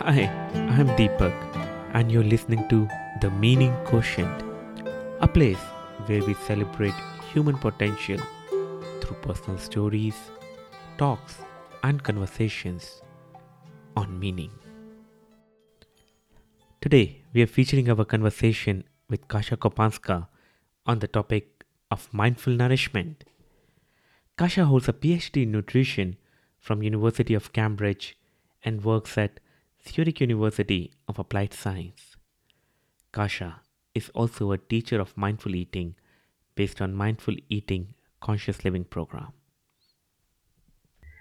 Hi, I'm Deepak, and you're listening to The Meaning Quotient, a place where we celebrate human potential through personal stories, talks, and conversations on meaning. Today, we are featuring our conversation with Kasia Kopanska on the topic of mindful nourishment. Kasia holds a PhD in nutrition from University of Cambridge and works at Zurich University of Applied Science. Kasia is also a teacher of mindful eating based on Mindful Eating Conscious Living program.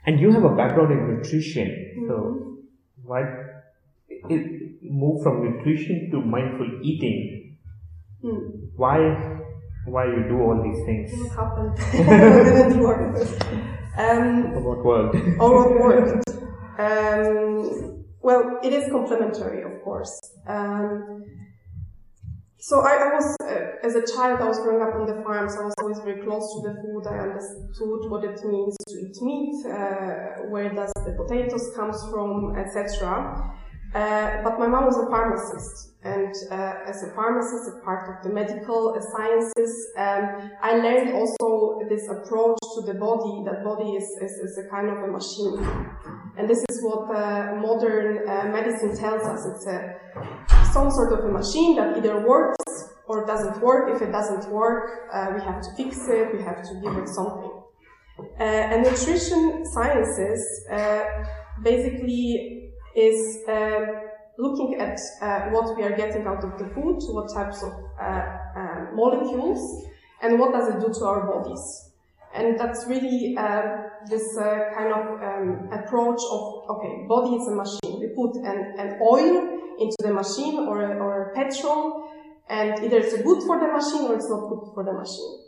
And you have a background in nutrition, mm-hmm. so why it move from nutrition to mindful eating? Mm. Why why you do all these things? What happened? didn't work. Um, what worked? Or what? Um, well, it is complementary, of course. Um, so I, I was, uh, as a child, I was growing up on the farm, so I was always very close to the food. I understood what it means to eat meat, uh, where does the potatoes comes from, etc. Uh, but my mom was a pharmacist, and uh, as a pharmacist, a part of the medical sciences, um, I learned also this approach to the body. That body is, is, is a kind of a machine, and this is what uh, modern uh, medicine tells us. It's a some sort of a machine that either works or doesn't work. If it doesn't work, uh, we have to fix it. We have to give it something. Uh, and nutrition sciences basically is uh, looking at uh, what we are getting out of the food, what types of uh, molecules, and what does it do to our bodies. And that's really this kind of um, approach of, okay, body is a machine. We put an, an oil into the machine or, or petrol, and either it's good for the machine or it's not good for the machine.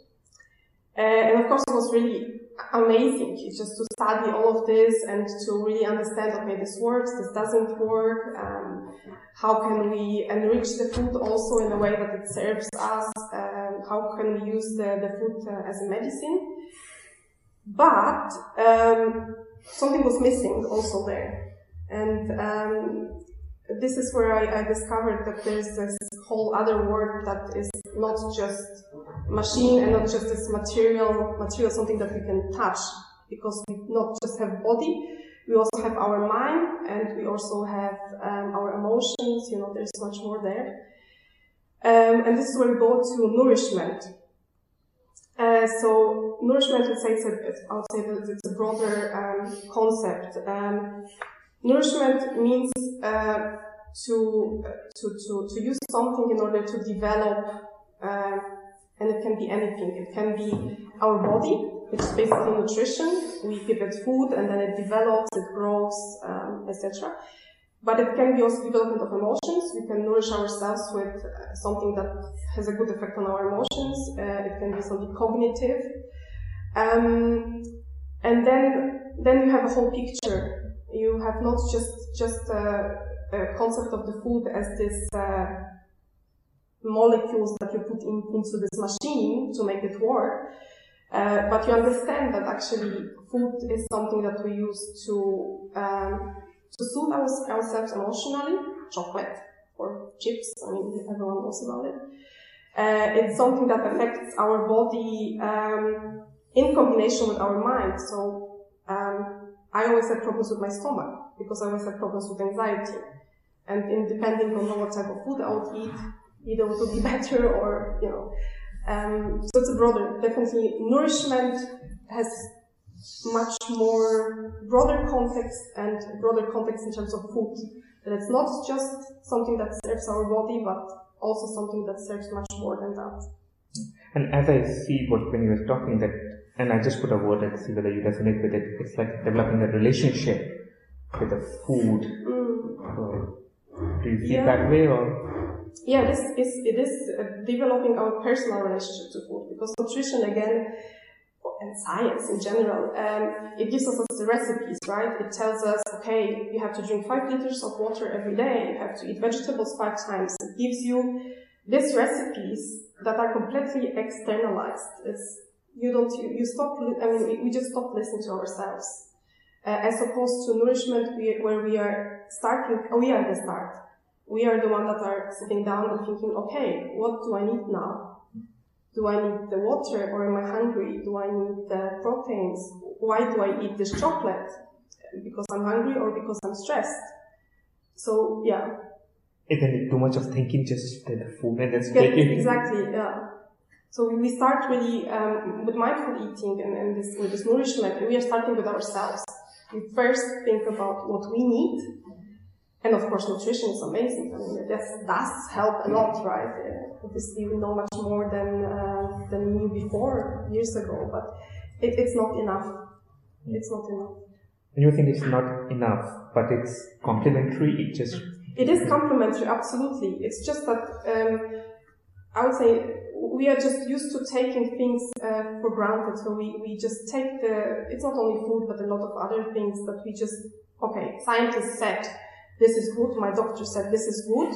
Uh, and of course, it was really amazing. Just to study all of this and to really understand okay this works this doesn't work um, how can we enrich the food also in a way that it serves us um, how can we use the, the food uh, as a medicine. But um, something was missing also there. And um, this is where I, I, discovered that there's this whole other world that is not just machine and not just this material, material something that we can touch because we not just have body, we also have our mind and we also have um, our emotions, you know, there's much more there. Um, and this is where we go to nourishment. Uh, so nourishment, let's say, it's would say that it's a broader um, concept. Nourishment means uh, to, to, to, to use something in order to develop, uh, and it can be anything. It can be our body, which is basically nutrition. We give it food and then it develops, it grows, um, etc. But it can be also development of emotions. We can nourish ourselves with uh, something that has a good effect on our emotions. Uh, it can be something cognitive. Um, and then, then you have a whole picture you have not just just a, a concept of the food as this uh, molecules that you put in, into this machine to make it work, uh, but you understand that actually food is something that we use to um, to soothe our, ourselves emotionally. Chocolate or chips, I mean everyone knows about it. Uh, it's something that affects our body um, in combination with our mind. So um, I always had problems with my stomach because I always had problems with anxiety. And in, depending on what type of food I would eat, either it would be better or, you know. Um, so it's a broader, definitely nourishment has much more broader context and broader context in terms of food. That it's not just something that serves our body, but also something that serves much more than that. And as I see what when you were talking that and I just put a word and see whether you resonate with it. It's like developing a relationship with the food. Mm. So, do you feel yeah. that way or? Yeah, this is it is uh, developing our personal relationship to food because nutrition again and science in general, um, it gives us the recipes, right? It tells us, okay, you have to drink five liters of water every day, you have to eat vegetables five times. It gives you these recipes that are completely externalized. It's you don't, you, you stop, I mean, we just stop listening to ourselves. Uh, as opposed to nourishment we, where we are starting, we are the start. We are the one that are sitting down and thinking, okay, what do I need now? Do I need the water or am I hungry? Do I need the proteins? Why do I eat this chocolate? Because I'm hungry or because I'm stressed? So yeah. Isn't it too much of thinking just the food and then Yeah, take exactly, yeah. So we start really um, with mindful eating and, and this, with this nourishment, we are starting with ourselves. We first think about what we need, and of course, nutrition is amazing. I mean, that does help a lot, right? Uh, obviously, we know much more than uh, than we knew before years ago, but it, it's not enough. It's not enough. You think it's not enough, but it's complementary. It just It is complementary, absolutely. It's just that um, I would say we are just used to taking things uh, for granted. So we, we just take the, it's not only food, but a lot of other things that we just, okay, scientists said this is good, my doctor said this is good,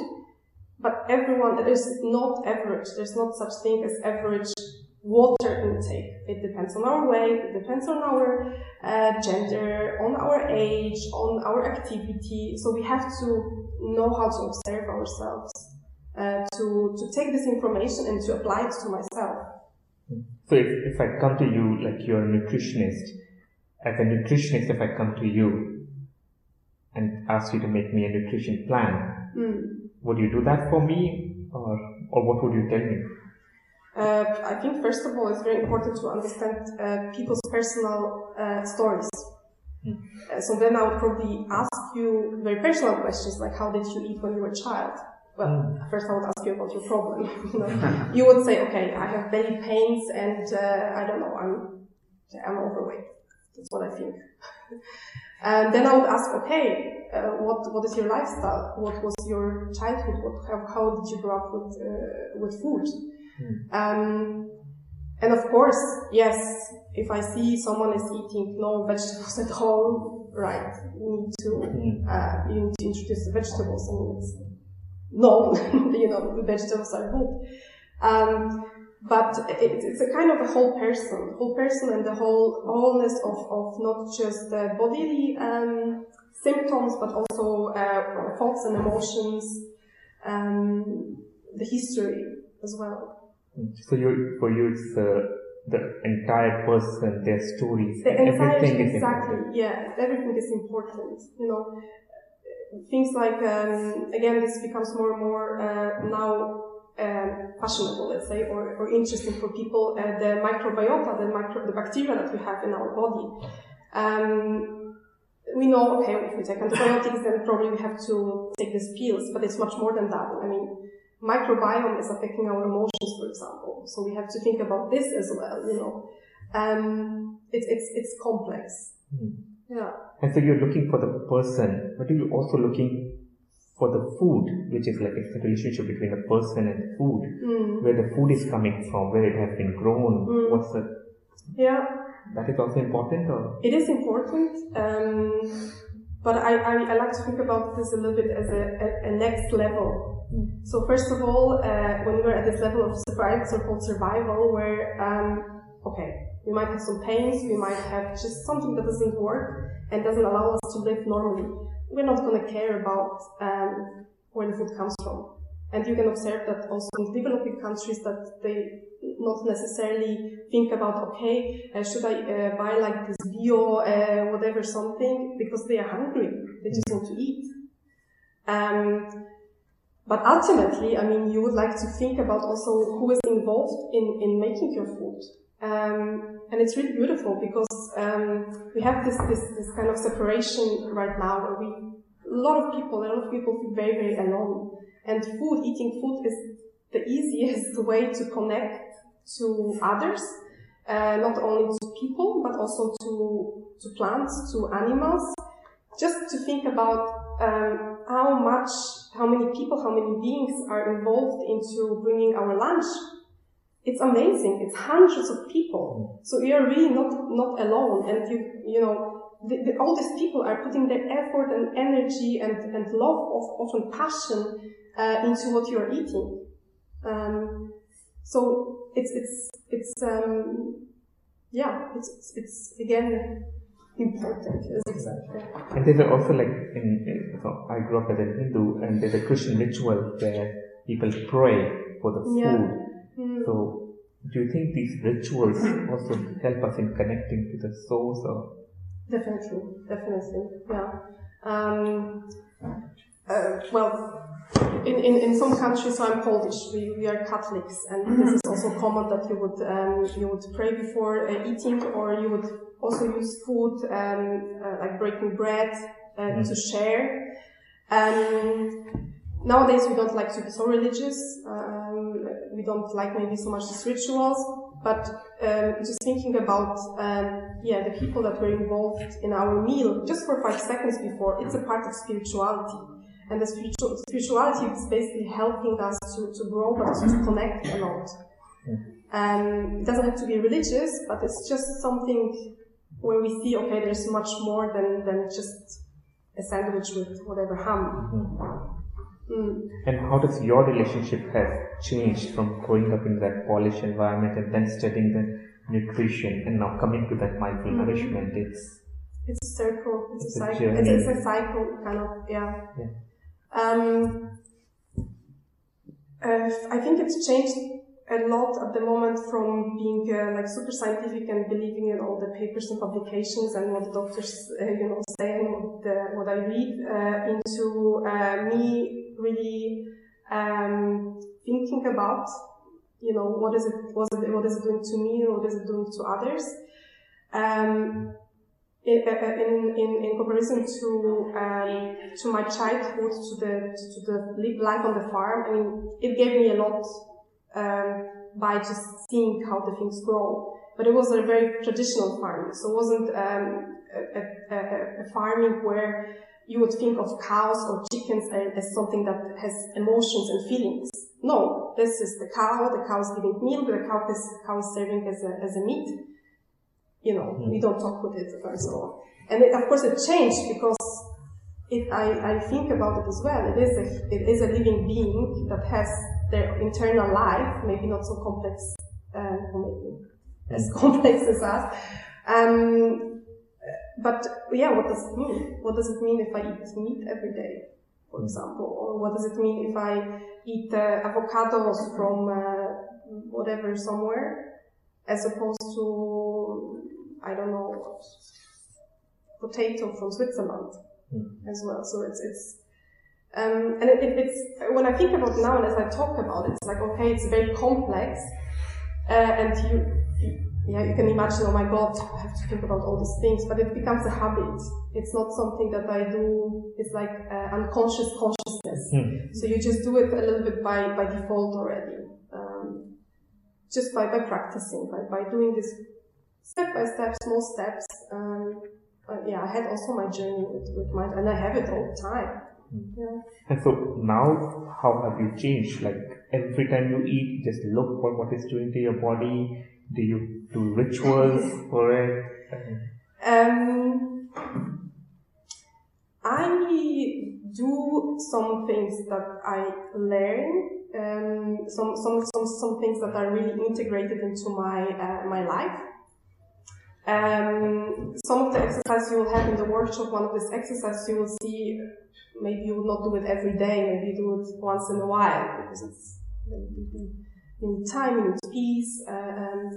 but everyone, there is not average. There's not such thing as average water intake. It depends on our weight, it depends on our uh, gender, on our age, on our activity. So we have to know how to observe ourselves, uh, to, to take this information and to apply it to myself. So if, if I come to you like you're a nutritionist, as a nutritionist, if I come to you and ask you to make me a nutrition plan, Mm. would you do that for me, or or what would you tell me? Uh, I think first of all, it's very important to understand uh, people's personal uh, stories. Uh, so then I would probably ask you very personal questions like, how did you eat when you were a child? Well, first I would ask you about your problem. you, know? you would say, okay, I have belly pains and uh, I don't know, I'm I'm overweight. That's what I think. and then I would ask, okay, uh, what what is your lifestyle? What was your childhood? What how, how did you grow up with uh, with food? Um, and of course, yes, if I see someone is eating no vegetables at all, right, you need to uh, you need to introduce the vegetables. I mean, known, you know, the vegetables are good. Um, but it, it's a kind of a whole person, whole person, and the whole wholeness of, of not just the bodily um, symptoms, but also uh, thoughts and emotions, um, the history as well. So you for you it's uh, the entire person, their stories, The everything is exactly, important. yeah, everything is important. You know, things like um, again, this becomes more and more uh, now um, fashionable, let's say, or, or interesting for people. Uh, the microbiota, the micro, the bacteria that we have in our body. Um, we know, okay, if we take antibiotics, then probably we have to take these pills, but it's much more than that. I mean, microbiome is affecting our emotions, for example. So we have to think about this as well, you know. Um, it's, it's, it's complex. Mm. Yeah. And so you're looking for the person, but you're also looking for the food, which is like it's the relationship between the person and food, Mm. where the food is coming from, where it has been grown, Mm. what's the Yeah, that is also important or it is important. Um, but I, I, I like to think about this a little bit as a, a, a next level. So first of all, uh, when we're at this level of survival, so-called survival, where um, okay, we might have some pains, we might have just something that doesn't work and doesn't allow us to live normally. We're not going to care about um, where the food comes from. And you can observe that also in developing countries that they not necessarily think about, okay, uh, should I uh, buy like this bio, uh, whatever something, because they are hungry. They just want to eat. Um, but ultimately, I mean, you would like to think about also who is involved in, in making your food. Um, and it's really beautiful because um, we have this, this, this kind of separation right now where we, a lot of people, a lot of people feel very, very alone. And food, eating food is the easiest way to connect to others, uh, not only to people, but also to, to plants, to animals. Just to think about um, how much, how many people, how many beings are involved into bringing our lunch. It's amazing. It's hundreds of people. So you are really not, not alone. And you, you know, the, the, all these people are putting their effort and energy and, and love of, often passion uh, into what you are eating. Um, so it's it's it's um, yeah it's, it's it's again important. Exactly. And there's also like in, in so I grew up as a Hindu, and there's a Christian ritual where people pray for the food. Yeah. Mm. So, do you think these rituals also help us in connecting to the source? Or Definitely, definitely, yeah. Um, uh, well, in, in, in some countries, so I'm Polish, we, we are Catholics, and this is also common that you would um, you would pray before uh, eating, or you would also use food um, uh, like breaking bread uh, to share. Um, nowadays, we don't like to be so religious. Um, we don't like maybe so much these rituals, but um, just thinking about um, yeah the people that were involved in our meal just for five seconds before, it's a part of spirituality. And the spiritual, spirituality is basically helping us to, to grow, but to connect a lot. Um, it doesn't have to be religious, but it's just something where we see, okay, there's much more than, than just a sandwich with whatever ham. Mm. and how does your relationship have changed from growing up in that Polish environment and then studying the nutrition and now coming to that mindful Mhm. nourishment? It's It's a circle. It's, It's a a cycle. journey. It's, it's a cycle, kind of. Yeah. Yeah. Um, uh, I think it's changed a lot at the moment from being uh, like super scientific and believing in all the papers and publications and what the doctors, uh, you know, say and what, the, what I read uh, into uh, me really um, thinking about, you know, what is it, what is it, what is it doing to me, what is it doing to others. Um, in, uh, in, in, in comparison to um, to my childhood, to the to the life on the farm, I mean, it gave me a lot um, by just seeing how the things grow. But it was a very traditional farming, so it wasn't um, a, a, a, farming where you would think of cows or chickens as, something that has emotions and feelings. No, this is the cow. The cow is giving milk. The cow is, cow is serving as a, as a meat you know, we don't talk with it and so. And it, of course it changed because it, I, I think about it as well. It is a, it is a living being that has their internal life, maybe not so complex, or maybe as complex as us. Um, but yeah, what does it mean? What does it mean if I eat meat every day, for example? Or what does it mean if I eat uh, avocados from uh, whatever somewhere, as opposed to I don't know potato from Switzerland Mm. as well. So it's it's um, and it, it, it's when I think about now and as I talk about it, it's like okay, it's very complex, uh, and you yeah you can imagine oh my god I have to think about all these things, but it becomes a habit. It's not something that I do. It's like uh, unconscious consciousness. Hmm. So you just do it a little bit by, by default already. Um, just by, by practicing, by, by doing this step by step, small steps. Um, but yeah, I had also my journey with, with my, and I have it all the time. Yeah. And so now, how have you changed? Like every time you eat, just look for what it's doing to your body. Do you do rituals for it? Um, I do some things that I learn, um, some, some, some, some things that are really integrated into my, uh, my life. Um, some of the exercises you will have in the workshop, one of these exercises you will see, maybe you will not do it every day, maybe you do it once in a while because it's, you need time, you need peace, uh, um,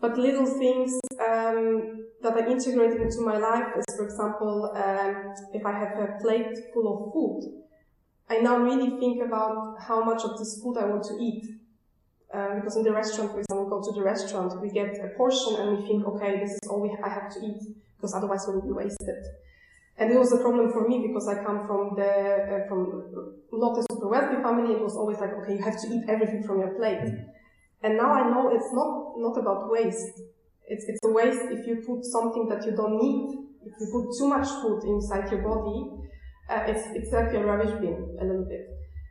but little things um, that I integrated into my life is, for example, um, if I have a plate full of food, I now really think about how much of this food I want to eat. Uh, because in the restaurant, for example, we go to the restaurant, we get a portion and we think, okay, this is all we I have to eat, because otherwise it will be wasted. And it was a problem for me because I come from the uh, from not a super wealthy family. It was always like, okay, you have to eat everything from your plate. And now I know it's not not about waste. It's it's a waste if you put something that you don't need. If you put too much food inside your body, uh, it's it's like a rubbish bin a little bit.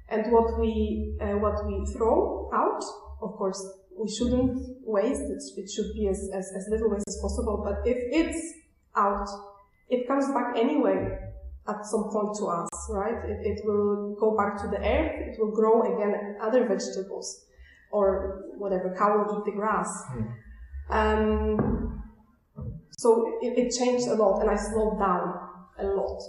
And what we uh, what we throw out, of course, we shouldn't waste. It, it should be as, as as little waste as possible. But if it's out, it comes back anyway at some point to us, right? It, it will go back to the earth. It will grow again other vegetables or whatever. Cow will eat the grass. Um, So it, it changed a lot and I slowed down a lot.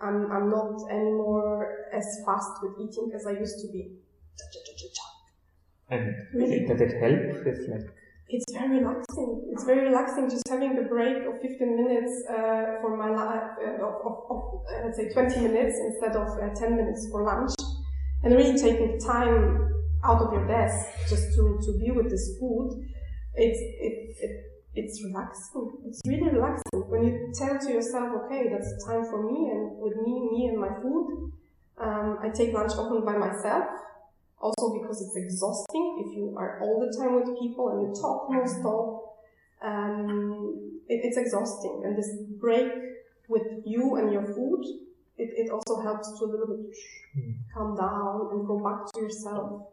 I'm, I'm not anymore as fast with eating as I used to be. And Really? does it help? It's like It's very relaxing. It's very relaxing just having a break of 15 minutes uh, for my life, uh, of, of, of uh, let's say 20 minutes instead of uh, 10 minutes for lunch, and really taking time out of your desk just to, to be with this food. It's it, it, it's relaxing. It's really relaxing when you tell to yourself, okay, that's time for me and with me, me and my food. Um, I take lunch often by myself also because it's exhausting if you are all the time with people and you talk non-stop. Um, it, it's exhausting, and this break with you and your food, it, it also helps to a little bit calm down and go back to yourself.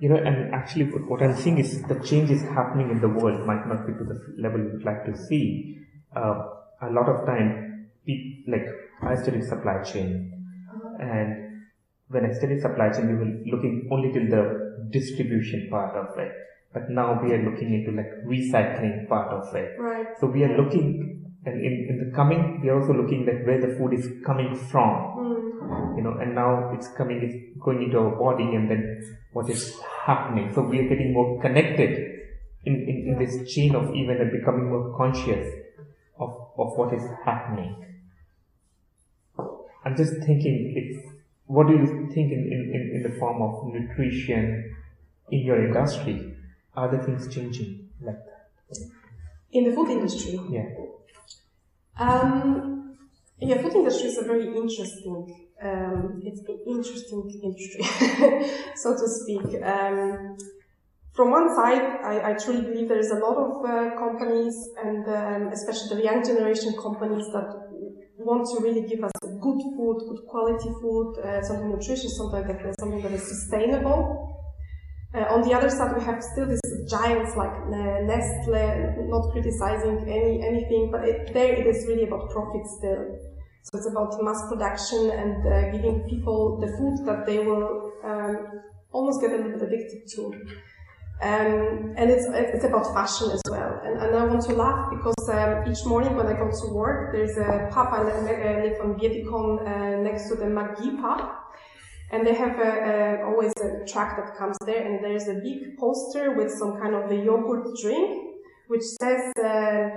you know, and actually, what what I'm seeing is the change is happening in the world might not be to the level you would like to see. Uh, a lot of time, pe- like I studied supply chain, and when I studied supply chain, we were looking only till the distribution part of it. But now we are looking into like recycling part of it. Right. So we are looking, and in, in the coming, we are also looking at where the food is coming from Mm. you know, and now it's coming, it's going into our body and then what is happening. So we are getting more connected in, in, in this chain of even and becoming more conscious of, of what is happening. I'm just thinking it's, what do you think in, in, in, the form of nutrition in your industry? Are the things changing like that? In the food industry, Yeah. Um, yeah, food industry is a very interesting, um, it's an interesting industry, so to speak. Um, from one side, I, I truly believe there is a lot of uh, companies, and um, especially the young generation companies that want to really give us good food, good quality food, uh, something nutritious, something that something that is sustainable. Uh, on the other side, we have still these giants like uh, Nestle, not criticizing any anything, but it, there it is really about profit still. So it's about mass production and uh, giving people the food that they will um, almost get a little bit addicted to. Um, and it's it's about fashion as well. And, and I want to laugh because um, each morning when I go to work, there's a pub I live, I live on Wiedikon uh, next to the McGee pub. And they have a, a, always a truck that comes there, and there's a big poster with some kind of a yogurt drink, which says uh,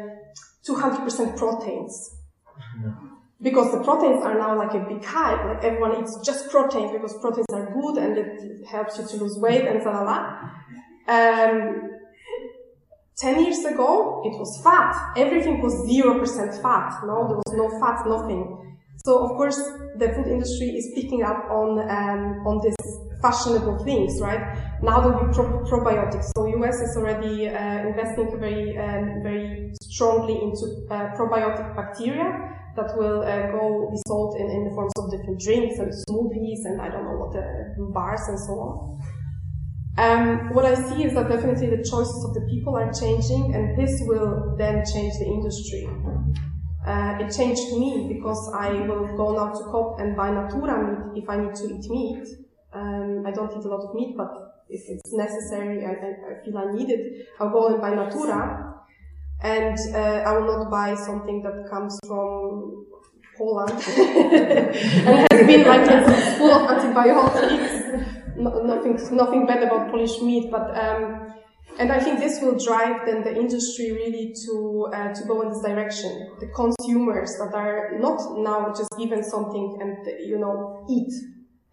200% proteins. Because the proteins are now like a big hype, like everyone eats just proteins because proteins are good and it helps you to lose weight and la la. Um, 10 years ago, it was fat. Everything was 0% fat. No, there was no fat, nothing. So of course, the food industry is picking up on um, on these fashionable things, right? Now there will be pro- probiotics. So US is already uh, investing very um, very strongly into uh, probiotic bacteria that will uh, go be sold in, in the forms of different drinks and smoothies and I don't know what bars and so on. Um, what I see is that definitely the choices of the people are changing, and this will then change the industry. Uh, it changed me because I will go now to Coop and buy Natura meat if I need to eat meat. Um, I don't eat a lot of meat, but if it's necessary and, I feel I need it, I'll go and buy Natura. And uh, I will not buy something that comes from Poland and has been like full of antibiotics. No, nothing, nothing bad about Polish meat, but um, and I think this will drive then the industry really to uh, to go in this direction. The consumers that are not now just given something and you know eat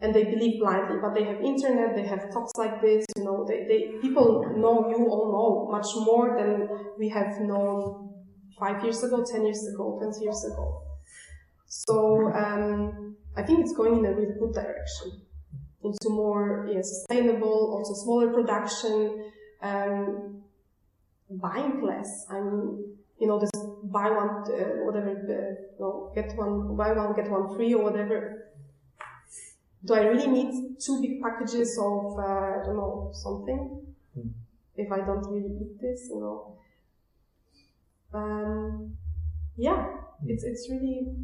and they believe blindly, but they have internet, they have talks like this. You know, they, they people know you all know much more than we have known five years ago, ten years ago, twenty years ago. So um, I think it's going in a really good direction into more yeah, sustainable, also smaller production um, buying less. I mean, you know, this buy one, uh, whatever, uh, no, get one, buy one, get one free or whatever. Do I really need two big packages of, uh, I don't know, something? Mm. If I don't really eat this, you know. Um, yeah, it's, it's really,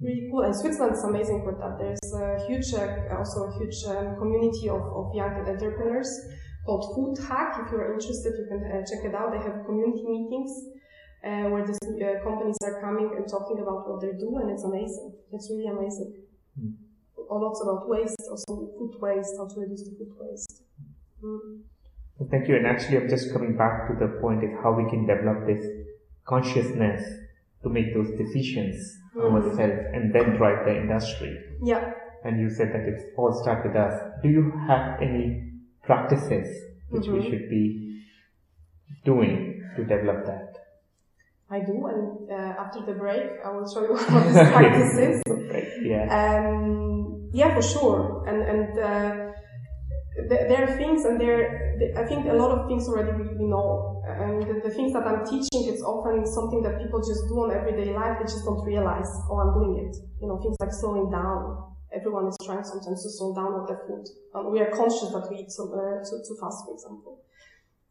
really cool. And Switzerland is amazing for that. There's a huge, uh, also a huge um, community of, of young entrepreneurs called Food Hack. If you're interested, you can uh, check it out. They have community meetings uh, where these uh, companies are coming and talking about what they do, and it's amazing. It's really amazing. Mm. Lots about waste, also food waste, how to reduce the food waste. Mm. Well, thank you. And actually, I'm just coming back to the point of how we can develop this consciousness to make those decisions mm. ourselves and then drive the industry. Yeah. And you said that it's all start with us. Do you have any practices which mm-hmm. we should be doing to develop that? I do, and uh, after the break, I will show you what this practice is. yeah. Um, yeah, for sure. And and uh, there are things, and there, th- I think a lot of things already we, we know. And the, the, things that I'm teaching, it's often something that people just do on everyday life. They just don't realize, oh, I'm doing it. You know, things like slowing down. Everyone is trying sometimes to slow down with their food. And we are conscious that we eat so, uh, too, too fast, for example.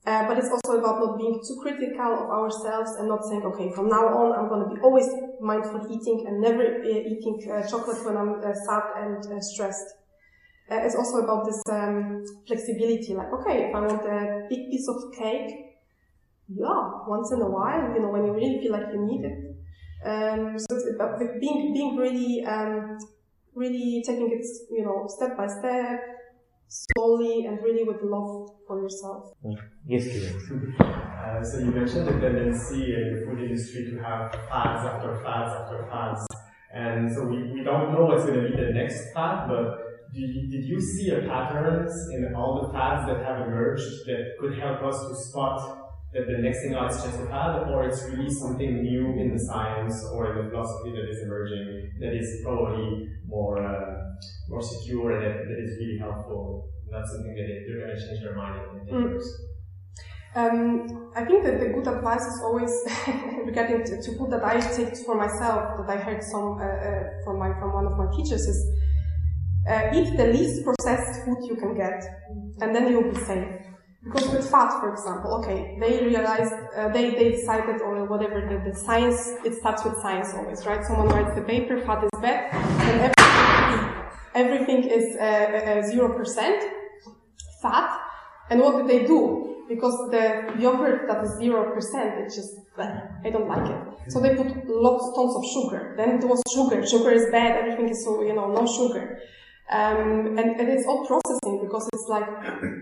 Uh, but it's also about not being too critical of ourselves and not saying, okay, from now on, I'm going to be always mindful eating and never uh, eating uh, chocolate when I'm uh, sad and uh, stressed. Uh, it's also about this um, flexibility, like, okay, if I want a big piece of cake, yeah, once in a while, you know, when you really feel like you need it. Um, so it's about being, being really, um, really taking it, you know, step by step, slowly and really with love for yourself. Yes, uh, so you mentioned the tendency in the food industry to have fads after fads after fads. And so we, we don't know what's going to be the next fad, but did you, did you see a patterns in all the fads that have emerged that could help us to spot that the next thing out is just a fad, or it's really something new in the science or in the philosophy that is emerging that is probably more uh, more secure and that, that is really helpful. That's something that they're going to change their mind in 10 mm. years. Um, I think that the good advice is always regarding to, to food that I take for myself, that I heard some uh, uh, from my from one of my teachers is uh, eat the least processed food you can get, and then you'll be safe. Because with fat, for example, okay, they realized, uh, they, they decided, or whatever, the, the science, it starts with science always, right? Someone writes the paper, fat is bad, and everything, is uh, 0% uh, fat. And what did they do? Because the yogurt that is 0%, it's just, I don't like it. So they put lots, tons of sugar. Then it was sugar. Sugar is bad, everything is so, you know, no sugar. Um, and, and, it's all processing because it's like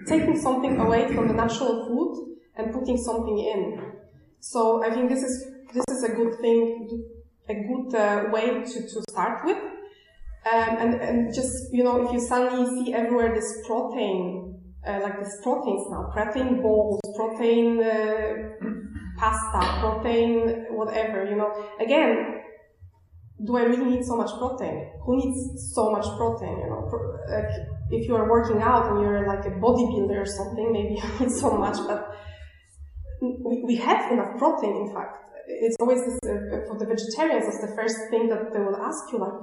taking something away from the natural food and putting something in. So I think this is this is a good thing, a good uh, way to, to start with. Um, and, and just you know, if you suddenly see everywhere this protein, uh, like this proteins now, protein balls, protein uh, pasta, protein whatever, you know, again, do I really need so much protein? Who needs so much protein? You know, like if you are working out and you're like a bodybuilder or something, maybe you need so much, but we, we have enough protein. In fact, it's always this, uh, for the vegetarians. It's the first thing that they will ask you, like,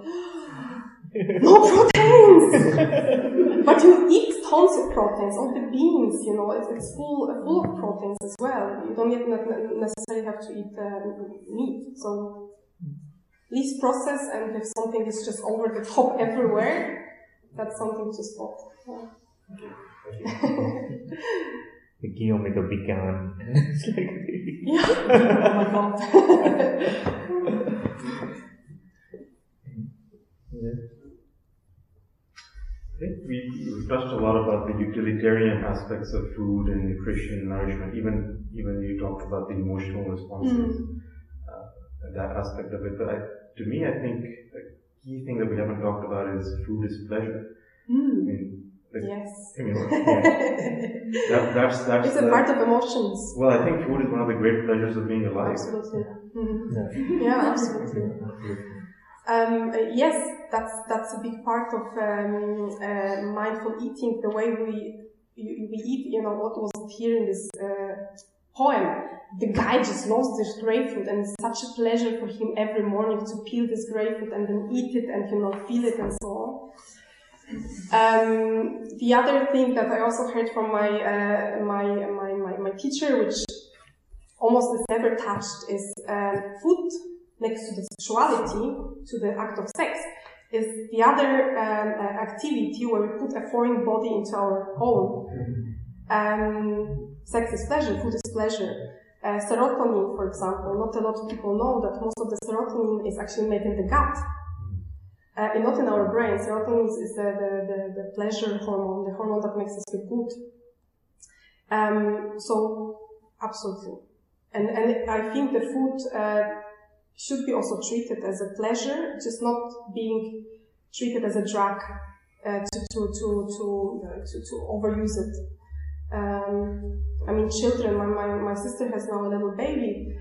no proteins, but you eat tons of proteins. All the beans, you know, it's, it's full full of proteins as well. You don't necessarily have to eat uh, meat. So least process and if something is just over the top everywhere, that's something to spot. Yeah. the Guillaume is a big gun. it's like yeah. oh my god. I think we, we touched a lot about the utilitarian aspects of food and nutrition, nourishment. Even even you talked about the emotional responses. Mm that aspect of it. But I, to me, I think a key thing that we haven't talked about is food is pleasure. Mm. I mean, the, yes. I mean, yeah. that, that's, that's it's a part of emotions. Well, I think food is one of the great pleasures of being alive. Absolutely. Mm-hmm. Yeah. yeah, absolutely. Um, uh, yes, that's that's a big part of um, uh, mindful eating. The way we we eat, you know, what was here in this uh, poem. The guy just lost this grapefruit and it's such a pleasure for him every morning to peel this grapefruit and then eat it and, you know, feel it and so on. Um, the other thing that I also heard from my, uh, my, my, my, my, teacher, which almost is never touched, is uh, food next to the sexuality, to the act of sex, is the other um, uh, activity where we put a foreign body into our own Um, sex is pleasure, food is pleasure. Uh, serotonin, for example, not a lot of people know that most of the serotonin is actually made in the gut. Uh, and not in our brain. Serotonin is, is the, the, the, the, pleasure hormone, the hormone that makes us feel good. Um, so, absolutely. And, and I think the food uh, should be also treated as a pleasure, just not being treated as a drug uh, to, to, to, to, to, to overuse it. Um, I mean, children, my, my, my sister has now a little baby,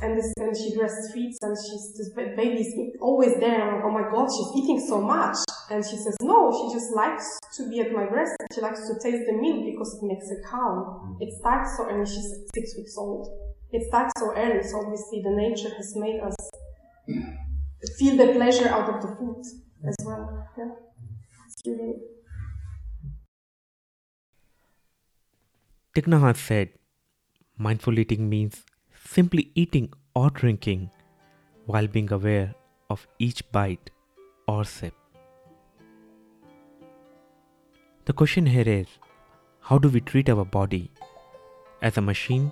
and this, and she breastfeeds, and she's, this baby is always there. Oh my god, she's eating so much. And she says, no, she just likes to be at my breast. She likes to taste the milk because it makes her calm. It starts so early, she's six weeks old. It starts so early, so obviously the nature has made us feel the pleasure out of the food as well. Yeah. It's really Thich Nhat said, mindful eating means simply eating or drinking while being aware of each bite or sip. The question here is how do we treat our body? As a machine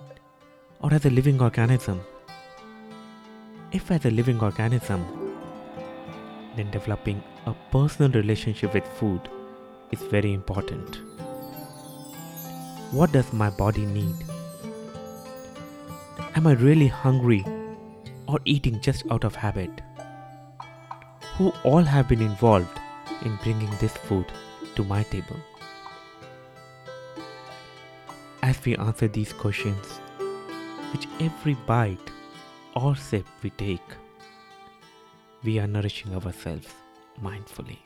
or as a living organism? If as a living organism, then developing a personal relationship with food is very important. What does my body need? Am I really hungry or eating just out of habit? Who all have been involved in bringing this food to my table? As we answer these questions, which every bite or sip we take, we are nourishing ourselves mindfully.